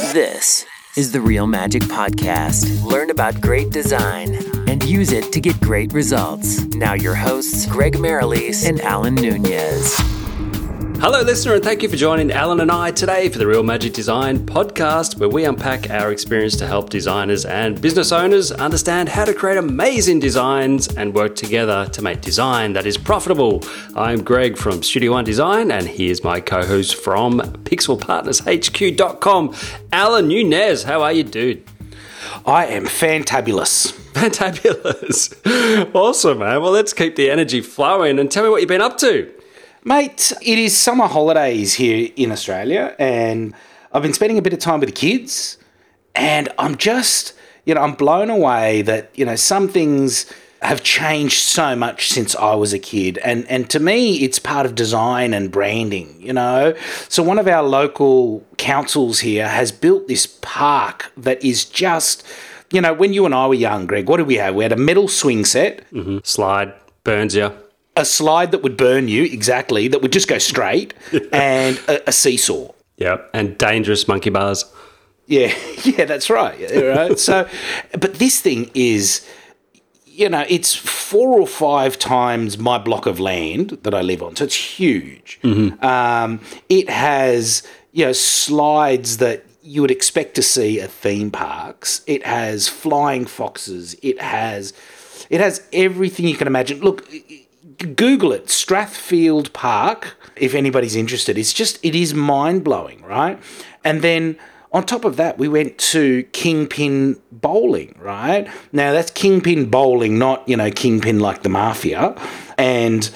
This is the Real Magic Podcast. Learn about great design and use it to get great results. Now, your hosts, Greg Merrilees and Alan Nunez. Hello, listener, and thank you for joining Alan and I today for the Real Magic Design podcast, where we unpack our experience to help designers and business owners understand how to create amazing designs and work together to make design that is profitable. I'm Greg from Studio One Design, and here's my co host from pixelpartnershq.com, Alan Nunez. How are you, dude? I am fantabulous. Fantabulous. awesome, man. Well, let's keep the energy flowing and tell me what you've been up to. Mate, it is summer holidays here in Australia, and I've been spending a bit of time with the kids, and I'm just, you know, I'm blown away that, you know, some things have changed so much since I was a kid. And and to me it's part of design and branding, you know. So one of our local councils here has built this park that is just you know, when you and I were young, Greg, what did we have? We had a metal swing set. Mm-hmm. Slide, burns you a slide that would burn you exactly that would just go straight and a, a seesaw. Yeah and dangerous monkey bars. Yeah yeah that's right right. So but this thing is you know it's four or five times my block of land that i live on so it's huge. Mm-hmm. um, it has you know slides that you would expect to see at theme parks. It has flying foxes. It has it has everything you can imagine. Look Google it, Strathfield Park, if anybody's interested. It's just, it is mind blowing, right? And then on top of that, we went to Kingpin Bowling, right? Now that's Kingpin Bowling, not, you know, Kingpin like the mafia. And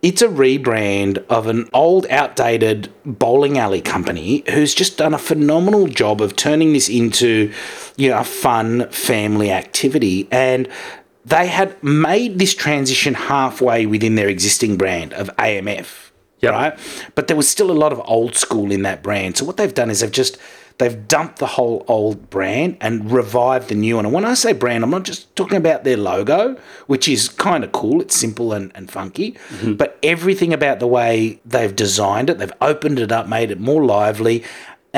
it's a rebrand of an old, outdated bowling alley company who's just done a phenomenal job of turning this into, you know, a fun family activity. And they had made this transition halfway within their existing brand of AMF, yep. right? But there was still a lot of old school in that brand. So what they've done is they've just they've dumped the whole old brand and revived the new one. And when I say brand, I'm not just talking about their logo, which is kind of cool. It's simple and, and funky, mm-hmm. but everything about the way they've designed it, they've opened it up, made it more lively,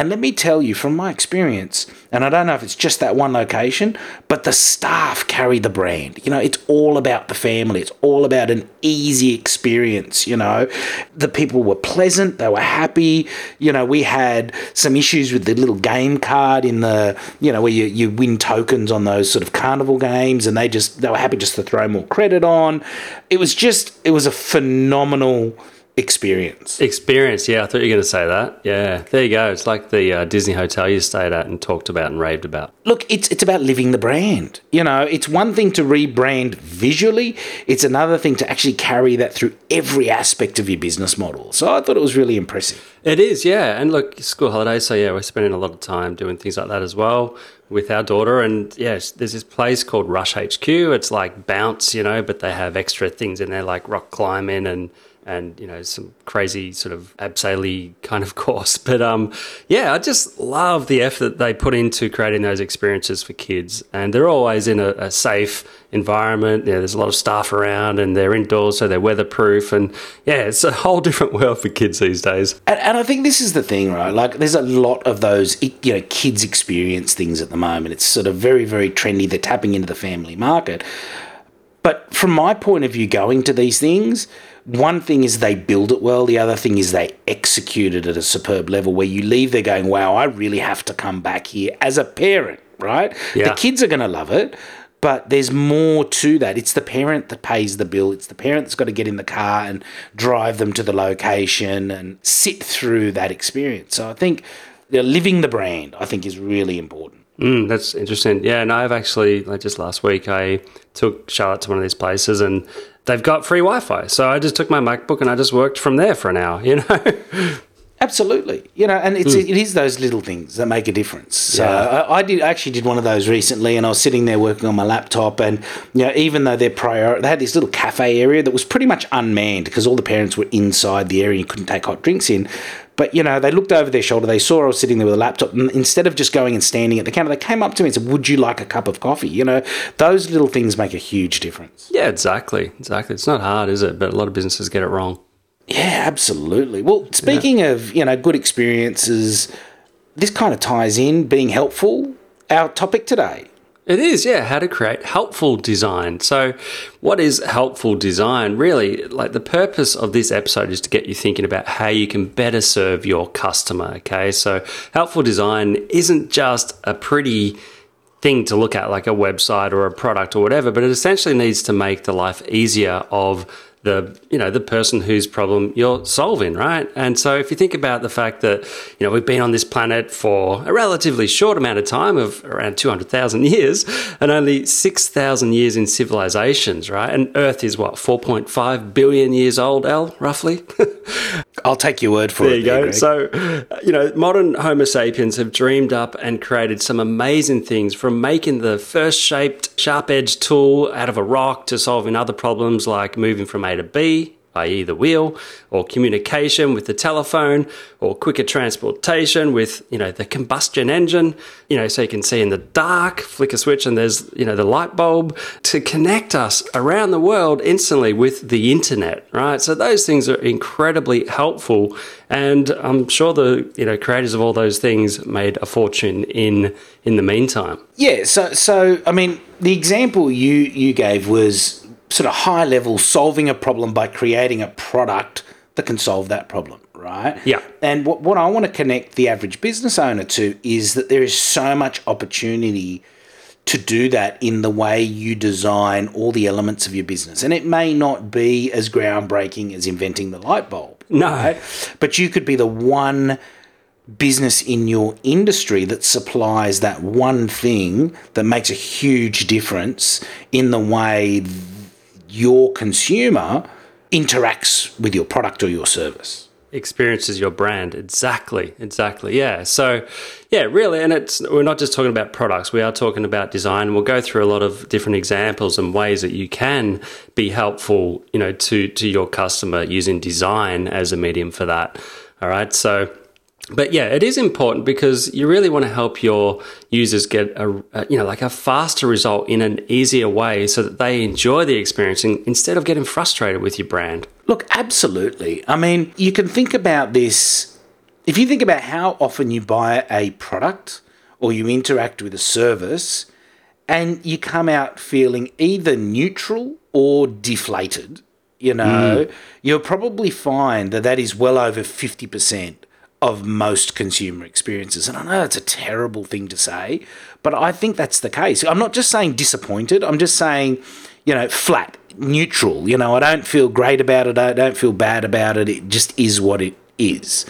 and let me tell you from my experience, and I don't know if it's just that one location, but the staff carry the brand. You know, it's all about the family, it's all about an easy experience. You know, the people were pleasant, they were happy. You know, we had some issues with the little game card in the, you know, where you, you win tokens on those sort of carnival games, and they just, they were happy just to throw more credit on. It was just, it was a phenomenal experience. Experience, yeah. I thought you were going to say that. Yeah, there you go. It's like the uh, Disney hotel you stayed at and talked about and raved about. Look, it's it's about living the brand. You know, it's one thing to rebrand visually. It's another thing to actually carry that through every aspect of your business model. So I thought it was really impressive. It is, yeah. And look, school holidays. So yeah, we're spending a lot of time doing things like that as well with our daughter. And yes, there's this place called Rush HQ. It's like bounce, you know, but they have extra things in there like rock climbing and and you know some crazy sort of abseiling kind of course. But um, yeah, I just love the effort they put into creating those experiences for kids, and they're always in a, a safe environment. Yeah, there's a lot of staff around, and they're indoors, so they're weatherproof, and yeah, it's a whole different world for kids these days. And, and I think this is the thing, right? Like, there's a lot of those you know kids experience things at the moment. It's sort of very very trendy. They're tapping into the family market. But from my point of view, going to these things, one thing is they build it well, the other thing is they execute it at a superb level where you leave there going, wow, I really have to come back here as a parent, right? Yeah. The kids are going to love it. But there's more to that. It's the parent that pays the bill. It's the parent that's got to get in the car and drive them to the location and sit through that experience. So I think you know, living the brand, I think, is really important. Mm, that's interesting. Yeah, and I've actually like just last week I took Charlotte to one of these places and they've got free Wi-Fi. So I just took my MacBook and I just worked from there for an hour. You know. Absolutely, you know, and it's mm. it is those little things that make a difference. So yeah. I, I, did actually did one of those recently, and I was sitting there working on my laptop, and you know, even though their prior they had this little cafe area that was pretty much unmanned because all the parents were inside the area, and you couldn't take hot drinks in. But you know, they looked over their shoulder. They saw I was sitting there with a laptop, and instead of just going and standing at the counter, they came up to me and said, "Would you like a cup of coffee?" You know, those little things make a huge difference. Yeah, exactly, exactly. It's not hard, is it? But a lot of businesses get it wrong. Yeah, absolutely. Well, speaking yeah. of you know good experiences, this kind of ties in being helpful, our topic today. It is, yeah, how to create helpful design. So, what is helpful design? Really, like the purpose of this episode is to get you thinking about how you can better serve your customer. Okay, so helpful design isn't just a pretty thing to look at, like a website or a product or whatever, but it essentially needs to make the life easier of the you know the person whose problem you're solving right? And so if you think about the fact that you know we've been on this planet for a relatively short amount of time of around 200,000 years and only 6,000 years in civilizations right? And earth is what 4.5 billion years old Al roughly? I'll take your word for there it you there, go. Greg. so you know modern homo sapiens have dreamed up and created some amazing things from making the first shaped sharp edged tool out of a rock to solving other problems like moving from A to B, i.e., the wheel, or communication with the telephone, or quicker transportation with, you know, the combustion engine, you know, so you can see in the dark, flick a switch and there's, you know, the light bulb to connect us around the world instantly with the internet, right? So those things are incredibly helpful. And I'm sure the, you know, creators of all those things made a fortune in in the meantime. Yeah, so so I mean, the example you you gave was sort of high level solving a problem by creating a product that can solve that problem, right? Yeah. And what what I want to connect the average business owner to is that there is so much opportunity to do that in the way you design all the elements of your business. And it may not be as groundbreaking as inventing the light bulb. No. But you could be the one business in your industry that supplies that one thing that makes a huge difference in the way your consumer interacts with your product or your service. experiences your brand. Exactly. Exactly. Yeah. So yeah really and it's we're not just talking about products. We are talking about design. We'll go through a lot of different examples and ways that you can be helpful you know to to your customer using design as a medium for that. All right. So but yeah, it is important because you really want to help your users get a, a, you know like a faster result in an easier way, so that they enjoy the experience instead of getting frustrated with your brand. Look, absolutely. I mean, you can think about this if you think about how often you buy a product or you interact with a service and you come out feeling either neutral or deflated, you know, mm. you'll probably find that that is well over 50% of most consumer experiences. And I know that's a terrible thing to say, but I think that's the case. I'm not just saying disappointed, I'm just saying, you know, flat, neutral. You know, I don't feel great about it, I don't feel bad about it. It just is what it is.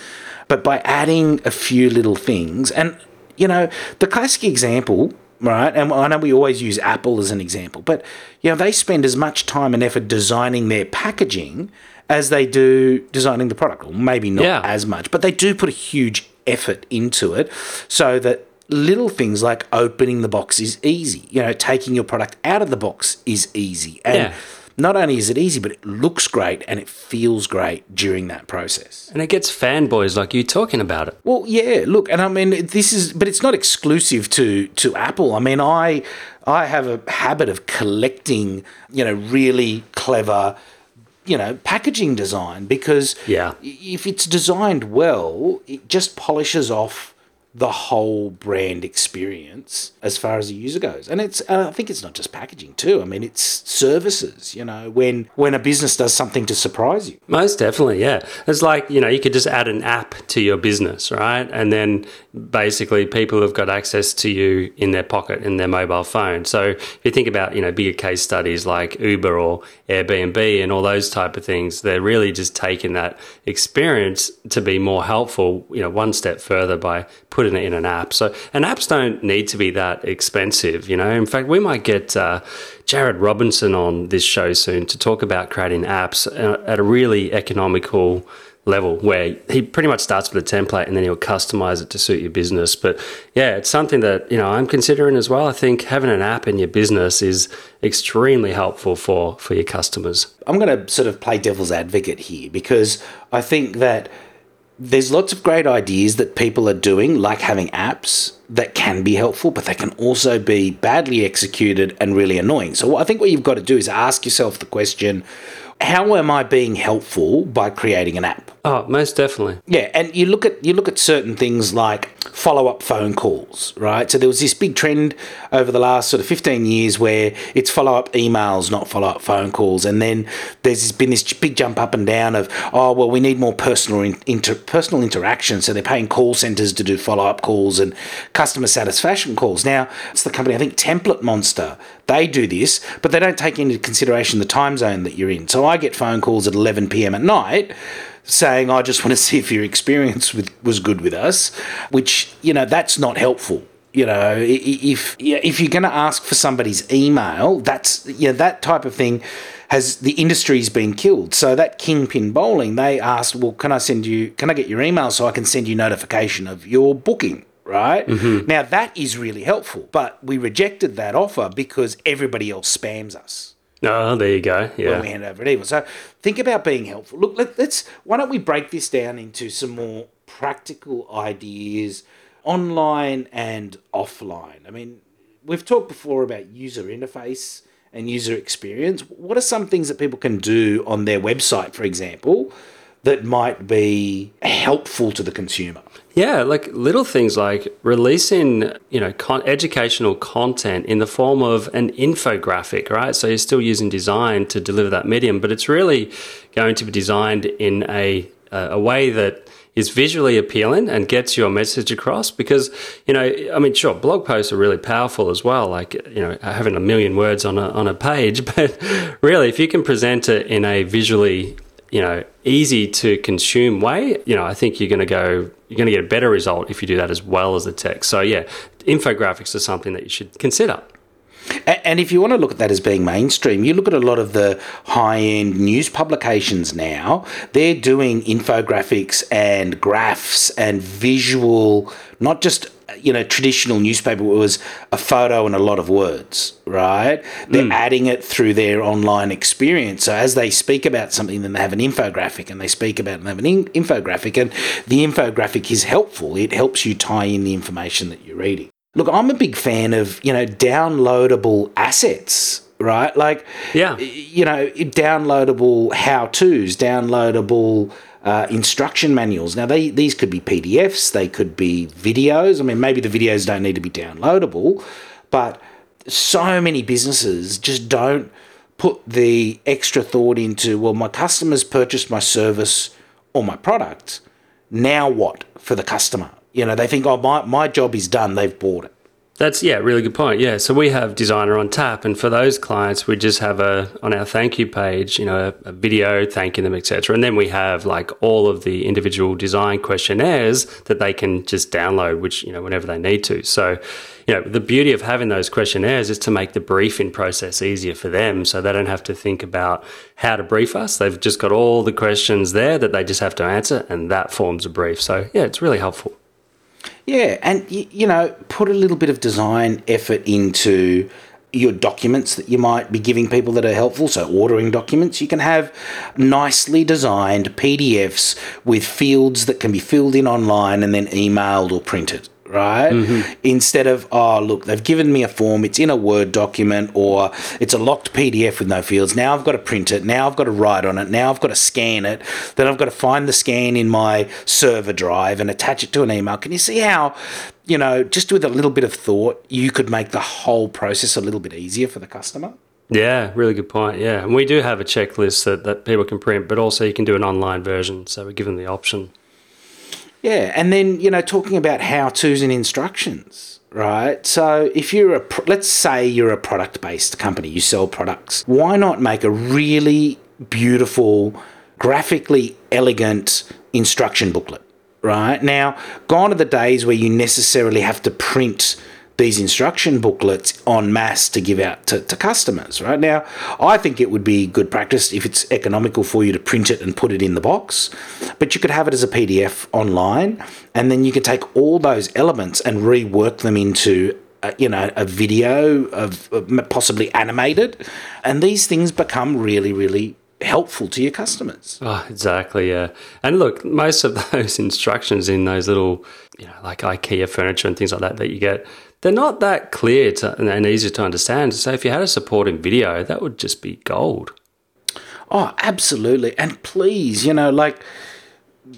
But by adding a few little things, and, you know, the classic example right? And I know we always use Apple as an example, but you know they spend as much time and effort designing their packaging as they do designing the product, or maybe not Yeah. as much, but they do put a huge effort into it, so that little things like opening the box is easy. You know, taking your product out of the box is easy, and Yeah. not only is it easy, but it looks great and it feels great during that process. And it gets fanboys like you talking about it. Well, yeah. Look, and I mean, this is, but it's not exclusive to to Apple. I mean, I I have a habit of collecting, you know, really clever, you know, packaging design because Yeah. if it's designed well, it just polishes off the whole brand experience as far as the user goes. And it's and I think it's not just packaging too. I mean, it's services, you know, when when a business does something to surprise you. Most definitely, yeah. It's like, you know, you could just add an app to your business, right? And then basically people have got access to you in their pocket, in their mobile phone. So if you think about, you know, bigger case studies like Uber or Airbnb and all those type of things, they're really just taking that experience to be more helpful, you know, one step further by putting it in an app. So, and apps don't need to be that expensive, you know. In fact, we might get uh, Jared Robinson on this show soon to talk about creating apps uh, at a really economical level where he pretty much starts with a template and then he'll customize it to suit your business. But yeah, it's something that, you know, I'm considering as well. I think having an app in your business is extremely helpful for for your customers. I'm going to sort of play devil's advocate here because I think that there's lots of great ideas that people are doing, like having apps that can be helpful, but they can also be badly executed and really annoying. So I think what you've got to do is ask yourself the question how am I being helpful by creating an app? Oh, most definitely. Yeah, and you look at you look at certain things like follow up phone calls, right? So there was this big trend over the last sort of fifteen years where it's follow up emails, not follow up phone calls, and then there's been this big jump up and down of oh well, we need more personal inter, personal interaction, so they're paying call centers to do follow up calls and customer satisfaction calls. Now it's the company I think Template Monster. They do this, but they don't take into consideration the time zone that you're in. So I get phone calls at 11 p.m. at night saying, I just want to see if your experience with, was good with us, which, you know, that's not helpful. You know, if if you're going to ask for somebody's email, that's you know, that type of thing has the industry's been killed. So that kingpin bowling, they asked, well, can I send you, can I get your email so I can send you notification of your booking? Right mm-hmm. now, that is really helpful, but we rejected that offer because everybody else spams us. Oh, there you go. Yeah. When we hand over at Evil. So think about being helpful. Look, let, us why don't we break this down into some more practical ideas, online and offline. I mean, we've talked before about user interface and user experience. What are some things that people can do on their website, for example, that might be helpful to the consumer? Yeah, like little things like releasing, you know, con- educational content in the form of an infographic, right? So you're still using design to deliver that medium, but it's really going to be designed in a a way that is visually appealing and gets your message across because you know i mean sure blog posts are really powerful as well like you know having a million words on a, on a page but really if you can present it in a visually you know easy to consume way you know i think you're going to go you're going to get a better result if you do that as well as the text so yeah infographics are something that you should consider. And if you want to look at that as being mainstream, you look at a lot of the high end news publications now, they're doing infographics and graphs and visual, not just you know, traditional newspaper was a photo and a lot of words, right? They're mm. adding it through their online experience. So as they speak about something, then they have an infographic, and they speak about and they have an in- infographic, and the infographic is helpful. It helps you tie in the information that you're reading. Look, I'm a big fan of you know downloadable assets right? Like, yeah, you know, downloadable how tos, downloadable uh, instruction manuals. Now, they these could be PDFs, they could be videos. I mean, maybe the videos don't need to be downloadable, but so many businesses just don't put the extra thought into, well, my customers purchased my service or my product. Now what for the customer? You know, they think, oh, my, my job is done, they've bought it. That's yeah, really good point. Yeah, so we have designer on tap, and for those clients, we just have a on our thank you page, you know, a, a video thanking them, etc. And then we have like all of the individual design questionnaires that they can just download, which you know whenever they need to. So, you know, the beauty of having those questionnaires is to make the briefing process easier for them, so they don't have to think about how to brief us. They've just got all the questions there that they just have to answer, and that forms a brief. So yeah, it's really helpful. Yeah, and you know, put a little bit of design effort into your documents that you might be giving people that are helpful. So, ordering documents, you can have nicely designed PDFs with fields that can be filled in online and then emailed or printed right? Mm-hmm. Instead of, oh, look, they've given me a form, it's in a Word document or it's a locked PDF with no fields. Now I've got to print it. Now I've got to write on it. Now I've got to scan it. Then I've got to find the scan in my server drive and attach it to an email. Can you see how, you know, just with a little bit of thought, you could make the whole process a little bit easier for the customer? Yeah, really good point. Yeah. And we do have a checklist that, that people can print, but also you can do an online version. So we give them the option. Yeah, and then you know talking about how tos and instructions, right? So if you're a let's say you're a product based company, you sell products. Why not make a really beautiful, graphically elegant instruction booklet? Right now, gone are the days where you necessarily have to print these instruction booklets en masse to give out to, to customers, right? Now, I think it would be good practice if it's economical for you to print it and put it in the box, but you could have it as a PDF online, and then you could take all those elements and rework them into uh, you know, a video of, of possibly animated, and these things become really, really helpful to your customers. Oh, exactly, yeah. And look, most of those instructions in those little, you know, like IKEA furniture and things like that that you get, they're not that clear to, and easy to understand. So if you had a supporting video, that would just be gold. Oh, absolutely. And please, you know, like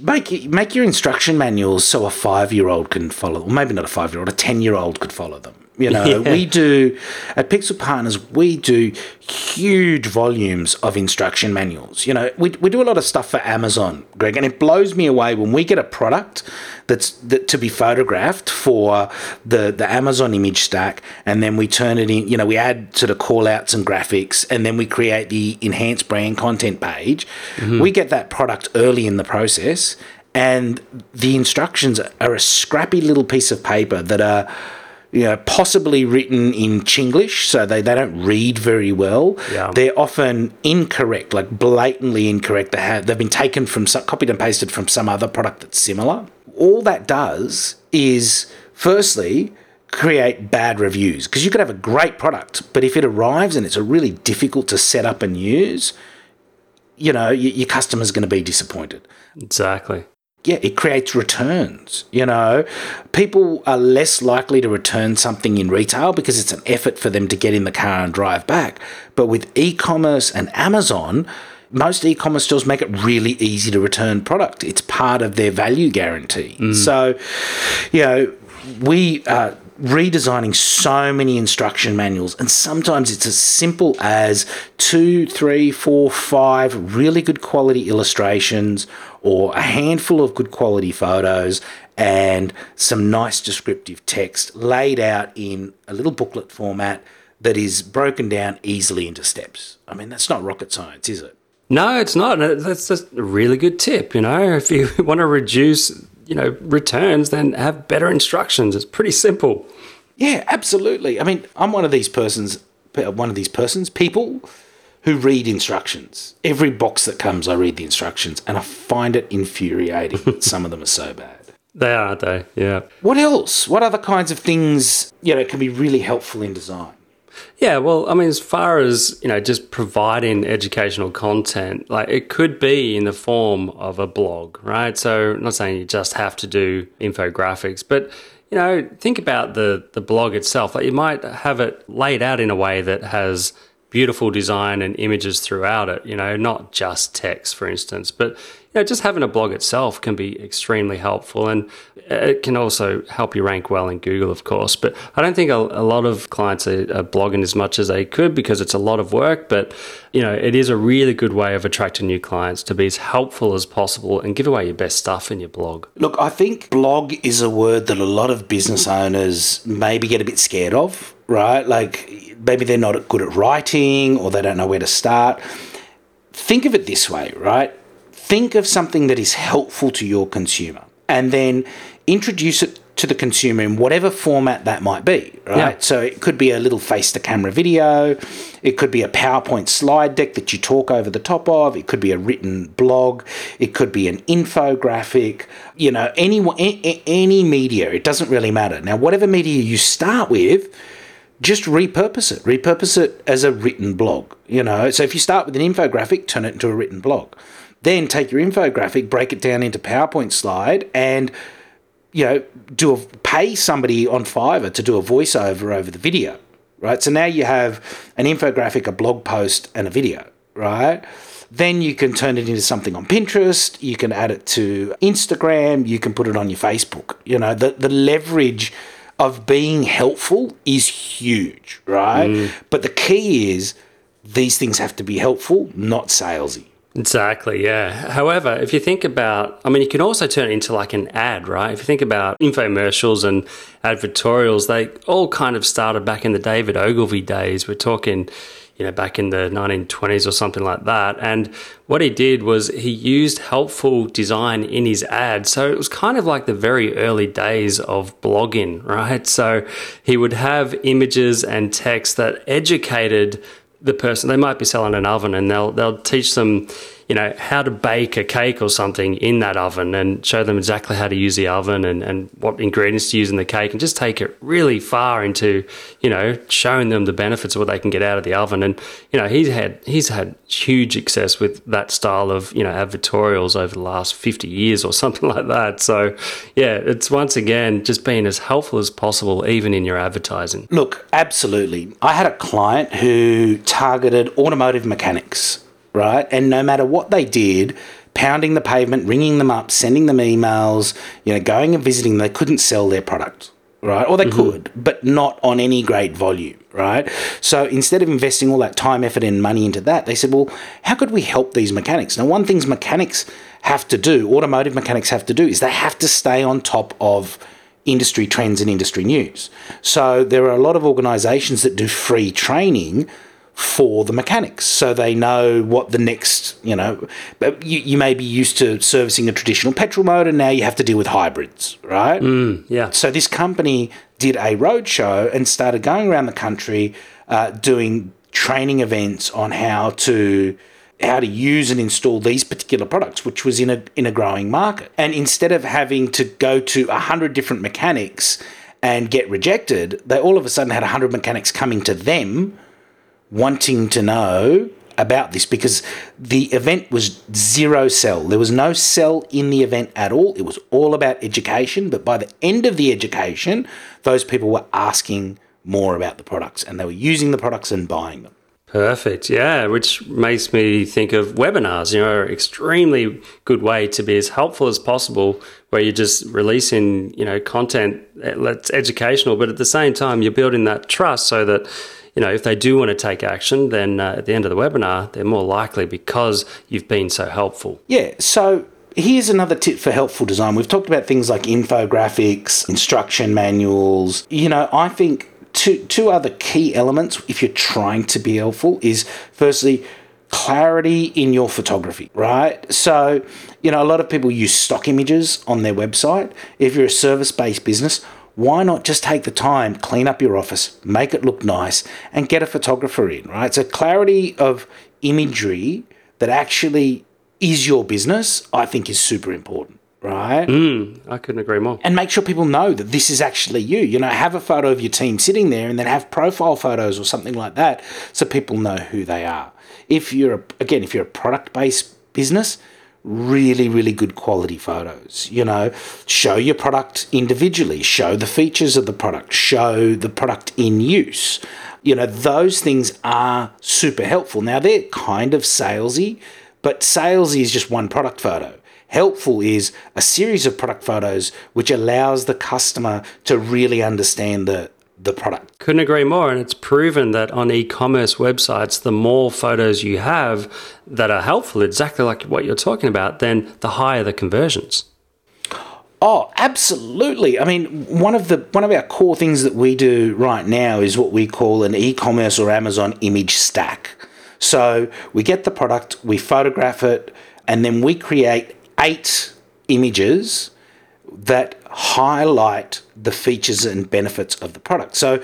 make make your instruction manuals so a five year old can follow, or maybe not a five year old, a ten year old could follow them. You know, yeah. we do at Pixel Partners, we do huge volumes of instruction manuals. You know, we, we do a lot of stuff for Amazon, Greg, and it blows me away when we get a product that's that, to be photographed for the, the Amazon image stack, and then we turn it in, you know, we add sort of call outs and graphics, and then we create the enhanced brand content page. Mm-hmm. We get that product early in the process, and the instructions are a scrappy little piece of paper that are you know, possibly written in Chinglish, so they, they don't read very well. Yeah. They're often incorrect, like blatantly incorrect. They have, they've been taken from copied and pasted from some other product that's similar. All that does is, firstly, create bad reviews because you could have a great product, but if it arrives and it's a really difficult to set up and use, you know, your, your customer's going to be disappointed. Exactly yeah, it creates returns. You know, people are less likely to return something in retail because it's an effort for them to get in the car and drive back. But with e commerce and Amazon, most e commerce stores make it really easy to return product. It's part of their value guarantee. Mm. So, you know, we are redesigning so many instruction manuals, and sometimes it's as simple as two, three, four, five really good quality illustrations or a handful of good quality photos and some nice descriptive text laid out in a little booklet format that is broken down easily into steps. I mean, that's not rocket science, is it? No, it's not. That's just a really good tip. You know, if you want to reduce, you know, returns, then have better instructions. It's pretty simple. Yeah, absolutely. I mean, I'm one of these persons, uh, one of these persons, people who read instructions. Every box that comes, I read the instructions, and I find it infuriating. Some of them are so bad. They are, aren't they? Yeah. What else? What other kinds of things, you know, can be really helpful in design? Yeah, well, I mean, as far as you know, just providing educational content, like it could be in the form of a blog, right? So, I'm not saying you just have to do infographics, but you know, think about the the blog itself. Like you might have it laid out in a way that has beautiful design and images throughout it, you know, not just text, for instance. But, you know, just having a blog itself can be extremely helpful. And it can also help you rank well in Google, of course. But I don't think a, a lot of clients are, are, blogging as much as they could because it's a lot of work. But, you know, it is a really good way of attracting new clients to be as helpful as possible and give away your best stuff in your blog. Look, I think blog is a word that a lot of business owners maybe get a bit scared of, right? Like, maybe they're not good at writing or they don't know where to start. Think of it this way, right? Think of something that is helpful to your consumer and then introduce it to the consumer in whatever format that might be, right? Yeah. So it could be a little face to camera video, it could be a PowerPoint slide deck that you talk over the top of, it could be a written blog, it could be an infographic, you know, any any media, it doesn't really matter. Now, whatever media you start with, just repurpose it. Repurpose it as a written blog. You know, so if you start with an infographic, turn it into a written blog. Then take your infographic, break it down into PowerPoint slide, and you know, do a pay somebody on Fiverr to do a voiceover over the video. Right. So now you have an infographic, a blog post, and a video. Right. Then you can turn it into something on Pinterest. You can add it to Instagram. You can put it on your Facebook. You know, the the leverage of being helpful is huge, right? Mm. But the key is these things have to be helpful, not salesy. Exactly, yeah. However, if you think about, I mean, you can also turn it into like an ad, right? If you think about infomercials and advertorials, they all kind of started back in the David Ogilvy days. We're talking, you know, back in the 1920s or something like that. And what he did was he used helpful design in his ad. So it was kind of like the very early days of blogging, right? So he would have images and text that educated the person. They might be selling an oven and they'll they'll teach them you know, how to bake a cake or something in that oven and show them exactly how to use the oven and, and what ingredients to use in the cake and just take it really far into, you know, showing them the benefits of what they can get out of the oven. And, you know, he's had he's had huge success with that style of, you know, advertorials over the last 50 years or something like that. So, yeah, it's once again just being as helpful as possible, even in your advertising. Look, absolutely. I had a client who targeted automotive mechanics right? And no matter what they did, pounding the pavement, ringing them up, sending them emails, you know, going and visiting. They couldn't sell their product, right? Or they mm-hmm. could, but not on any great volume, right? So instead of investing all that time, effort, and money into that, they said, well, how could we help these mechanics? Now, one things mechanics have to do, automotive mechanics have to do, is they have to stay on top of industry trends and industry news. So there are a lot of organizations that do free training for the mechanics so they know what the next you know you, you may be used to servicing a traditional petrol motor now you have to deal with hybrids right Mm, yeah. so this company did a roadshow and started going around the country uh, doing training events on how to how to use and install these particular products, which was in a in a growing market. And instead of having to go to a hundred different mechanics and get rejected, they all of a sudden had a hundred mechanics coming to them wanting to know about this because the event was zero sell. There was no sell in the event at all. It was all about education. But by the end of the education, those people were asking more about the products and they were using the products and buying them. Perfect. Yeah, which makes me think of webinars, you know, extremely good way to be as helpful as possible where you're just releasing, you know, content that's educational, but at the same time you're building that trust so that you know, if they do want to take action, then uh, at the end of the webinar, they're more likely because you've been so helpful. Yeah. So here's another tip for helpful design. We've talked about things like infographics, instruction manuals. You know, I think two two other key elements if you're trying to be helpful is firstly clarity in your photography, right? So, you know, a lot of people use stock images on their website. If you're a service-based business, why not just take the time, clean up your office, make it look nice, and get a photographer in, right? So, clarity of imagery that actually is your business, I think is super important, right? Mm, I couldn't agree more. And make sure people know that this is actually you. You know, have a photo of your team sitting there and then have profile photos or something like that so people know who they are. If you're, a, again, if you're a product based business, really, really good quality photos. You know, show your product individually, show the features of the product, show the product in use. You know, those things are super helpful. Now, they're kind of salesy, but salesy is just one product photo. Helpful is a series of product photos which allows the customer to really understand the, the product. Couldn't agree more. And it's proven that on e commerce websites, the more photos you have that are helpful, exactly like what you're talking about, then the higher the conversions. Oh, absolutely. I mean, one of the one of our core things that we do right now is what we call an e-commerce or Amazon image stack. So, we get the product, we photograph it, and then we create eight images that highlight the features and benefits of the product. So,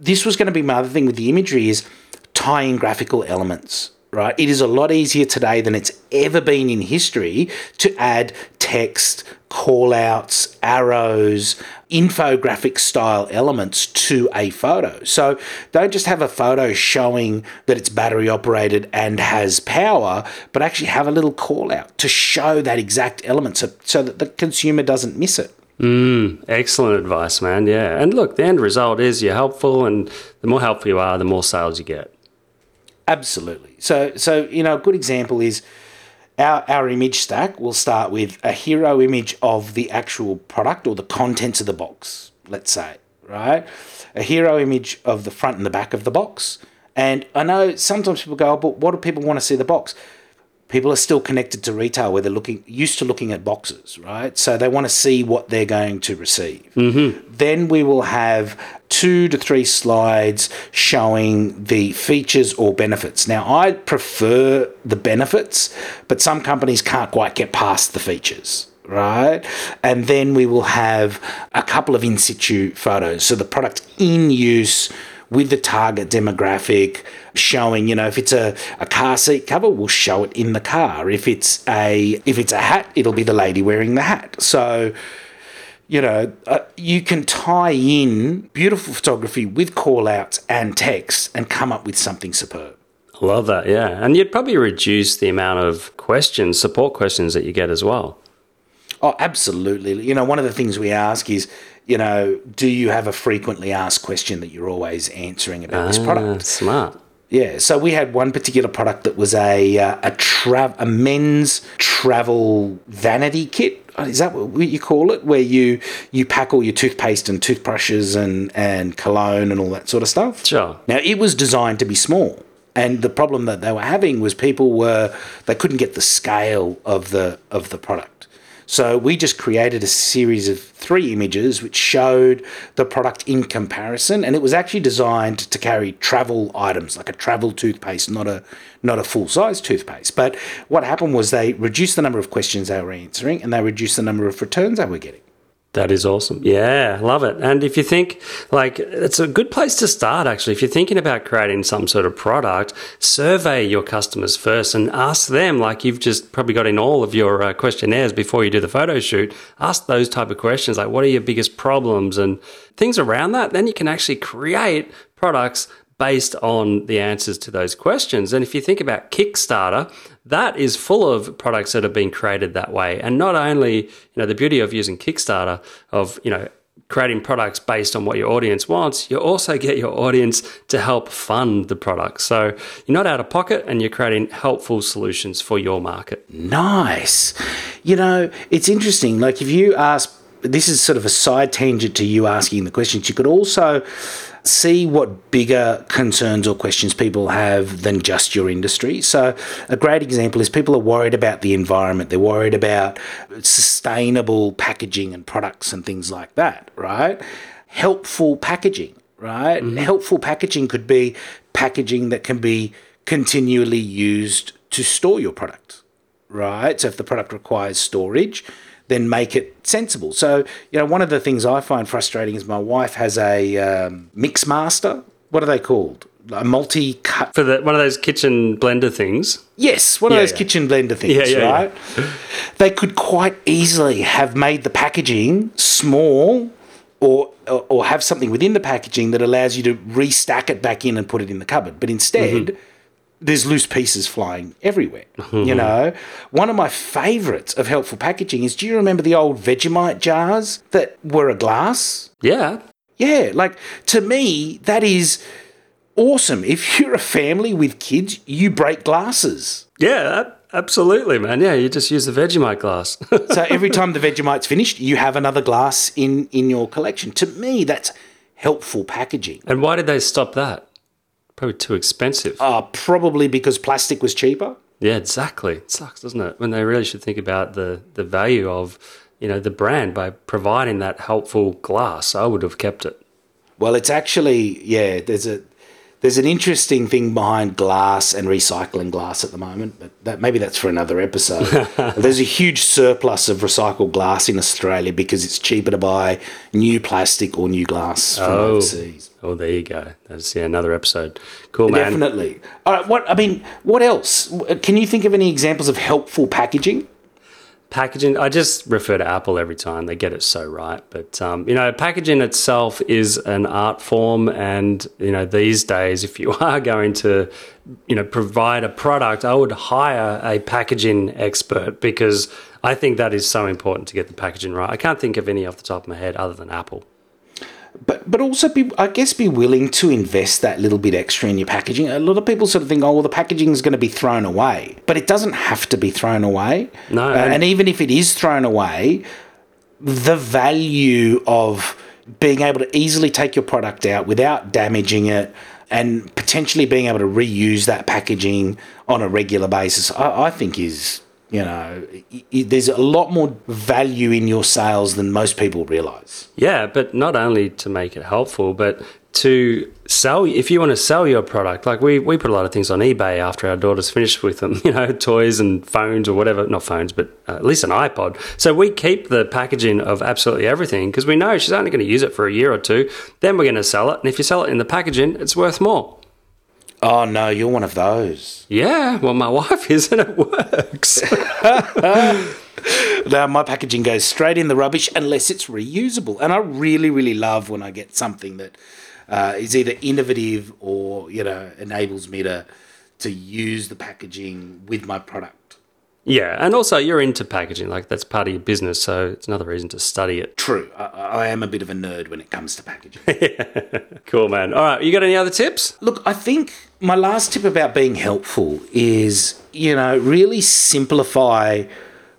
this was going to be my other thing with the imagery is tying graphical elements right? It is a lot easier today than it's ever been in history to add text, call outs, arrows, infographic style elements to a photo. So don't just have a photo showing that it's battery operated and has power, but actually have a little call out to show that exact element so, so that the consumer doesn't miss it. Mm, excellent advice, man. Yeah. And look, the end result is you're helpful, and the more helpful you are, the more sales you get. Absolutely. So, so you know, a good example is our, our image stack will start with a hero image of the actual product or the contents of the box, let's say, right? A hero image of the front and the back of the box. And I know sometimes people go, oh, but what do people want to see the box? People are still connected to retail where they're looking used to looking at boxes, right? So they want to see what they're going to receive. Mm-hmm. Then we will have two to three slides showing the features or benefits. Now, I prefer the benefits, but some companies can't quite get past the features right? And then we will have a couple of in situ photos. So the product in use with the target demographic showing you know if it's a, a car seat cover we'll show it in the car if it's a if it's a hat it'll be the lady wearing the hat so you know, uh, you can tie in beautiful photography with call outs and text and come up with something superb. I love that, yeah. And you'd probably reduce the amount of questions, support questions that you get as well. Oh, absolutely. You know, one of the things we ask is, you know, do you have a frequently asked question that you're always answering about this Ah, product? smart. Yeah, so we had one particular product that was a uh, a tra- a men's travel vanity kit. Is that what you call it? Where you you pack all your toothpaste and toothbrushes and and cologne and all that sort of stuff. Sure. Now it was designed to be small, and the problem that they were having was people were they couldn't get the scale of the of the product. So we just created a series of three images which showed the product in comparison, and it was actually designed to carry travel items like a travel toothpaste, not a not a full size toothpaste. But what happened was they reduced the number of questions they were answering, and they reduced the number of returns they were getting. That is awesome. Yeah, love it. And if you think, like, it's a good place to start, actually. If you're thinking about creating some sort of product, survey your customers first and ask them, like you've just probably got in all of your uh, questionnaires before you do the photo shoot, ask those type of questions, like, what are your biggest problems and things around that. Then you can actually create products based on the answers to those questions. And if you think about Kickstarter, that is full of products that have been created that way. And not only, you know, the beauty of using Kickstarter of, you know, creating products based on what your audience wants, you also get your audience to help fund the product. So you're not out of pocket and you're creating helpful solutions for your market. Nice. You know, it's interesting. Like, if you ask, this is sort of a side tangent to you asking the questions, you could also see what bigger concerns or questions people have than just your industry. So, a great example is people are worried about the environment, they're worried about sustainable packaging and products and things like that, right? Helpful packaging, right? And helpful packaging could be packaging that can be continually used to store your product, right? So, if the product requires storage, then make it sensible. So, you know, one of the things I find frustrating is my wife has a um, mix master. What are they called? A multi cut. For the, one of those kitchen blender things. Yes, one of those yeah. kitchen blender things, Yeah, yeah, right? They could quite easily have made the packaging small. Or, or, or have something within the packaging that allows you to restack it back in and put it in the cupboard. But instead, Mm-hmm. There's loose pieces flying everywhere. You know, one of my favourites of helpful packaging is do you remember the old Vegemite jars that were a glass? Yeah. Yeah, like to me, that is awesome. If you're a family with kids, you break glasses. Yeah, absolutely, man. Yeah, you just use the Vegemite glass. So every time the Vegemite's finished, you have another glass in in your collection. To me, that's helpful packaging. and why did they stop that? Probably too expensive. Uh, probably because plastic was cheaper. Yeah, exactly. It sucks, doesn't it? When they really should think about the, the value of, you know, the brand by providing that helpful glass. I would have kept it. Well, it's actually yeah. There's a there's an interesting thing behind glass and recycling glass at the moment, but that maybe that's for another episode. there's a huge surplus of recycled glass in Australia because it's cheaper to buy new plastic or new glass from Oh. overseas. Oh, there you go. That's yeah, another episode. Cool, man. Definitely. All right. What I mean, what else? Can you think of any examples of helpful packaging? Packaging, I just refer to Apple every time. They get it so right. But, um, you know, packaging itself is an art form. And, you know, these days, if you are going to, you know, provide a product, I would hire a packaging expert because I think that is so important to get the packaging right. I can't think of any off the top of my head other than Apple. But also be I guess be willing to invest that little bit extra in your packaging. A lot of people sort of think, oh well, the packaging is going to be thrown away, but it doesn't have to be thrown away. No, Uh, and- and even if it is thrown away, the value of being able to easily take your product out without damaging it and potentially being able to reuse that packaging on a regular basis, I, I think is you know i i there's a lot more value in your sales than most people realize. Yeah, but not only to make it helpful, but to sell. If you want to sell your product, like we we put a lot of things on eBay after our daughter's finished with them, you know, toys and phones or whatever. Not phones, but uh, at least an iPod. So we keep the packaging of absolutely everything because we know she's only going to use it for a year or two. Then we're going to sell it, and if you sell it in the packaging, it's worth more. Oh no, you're one of those. Yeah, well, my wife is, and it works. Now my packaging goes straight in the rubbish unless it's reusable, and I really, really love when I get something that uh, is either innovative or you know enables me to to use the packaging with my product. yeah, and also you're into packaging, like that's part of your business, so it's another reason to study it. True, I, I am a bit of a nerd when it comes to packaging. Cool, man. All right, you got any other tips? Look, I think my last tip about being helpful is, you know, really simplify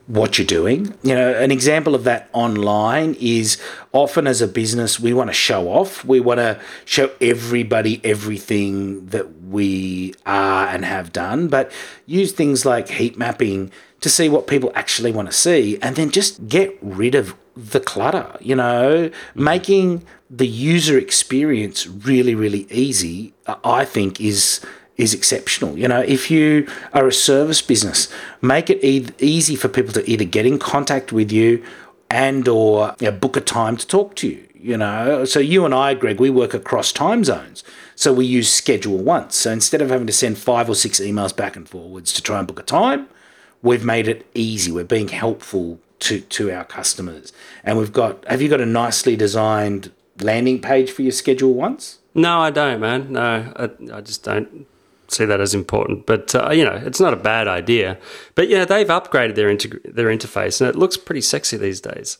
what you're doing. You know, an example of that online is often as a business, we want to show off. We want to show everybody everything that we are and have done, but use things like heat mapping to see what people actually want to see and then just get rid of the clutter, you know, mm-hmm. making the user experience really, really easy, I think is is exceptional. You know, if you are a service business, make it e- easy for people to either get in contact with you and or you know, book a time to talk to you. You know, so you and I, Greg, we work across time zones. So we use ScheduleOnce. So instead of having to send five or six emails back and forwards to try and book a time, we've made it easy. We're being helpful to, to our customers. And we've got, have you got a nicely designed landing page for your ScheduleOnce? No, I don't, man. No, I, I just don't see that as important. But uh, you know, it's not a bad idea. But yeah, they've upgraded their integ- their interface, and it looks pretty sexy these days.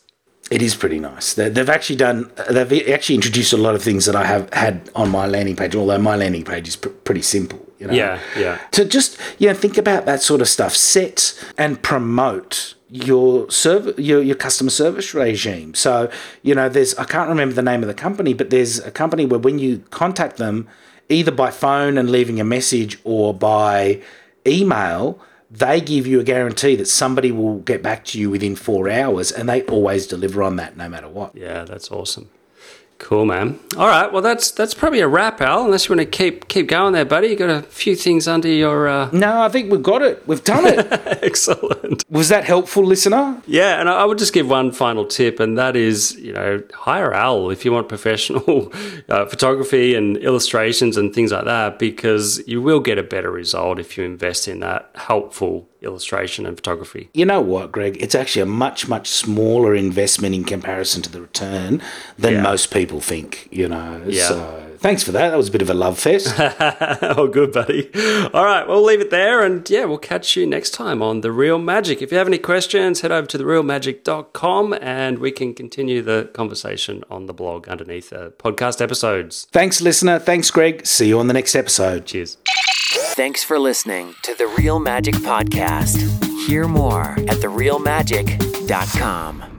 It is pretty nice. They, have actually done. They've actually introduced a lot of things that I have had on my landing page. Although my landing page is pr- pretty simple. You know? Yeah, yeah. To just you know think about that sort of stuff. Set and promote your serv- your your customer service regime. So you know, there's I can't remember the name of the company, but there's a company where when you contact them, either by phone and leaving a message or by email, they give you a guarantee that somebody will get back to you within four hours, and they always deliver on that no matter what. Yeah, that's awesome. Cool, man. All right, well, that's that's probably a wrap, Al. Unless you want to keep keep going there, buddy. You got a few things under your. Uh... No, I think we've got it. We've done it. Excellent. Was that helpful, listener? Yeah, and I would just give one final tip, and that is, you know, hire Al if you want professional uh, photography and illustrations and things like that, because you will get a better result if you invest in that helpful illustration and photography. You know what, Greg? It's actually a much, much smaller investment in comparison to the return than Yeah. most people think, you know. Yeah. So thanks for that. That was a bit of a love fest. oh, good, buddy. All right, we'll leave it there. And yeah, we'll catch you next time on The Real Magic. If you have any questions, head over to therealmagic.com and we can continue the conversation on the blog underneath uh, podcast episodes. thanks, listener. Thanks, Greg. See you on the next episode. Cheers. Thanks for listening to the Real Magic Podcast. Hear more at therealmagic.com.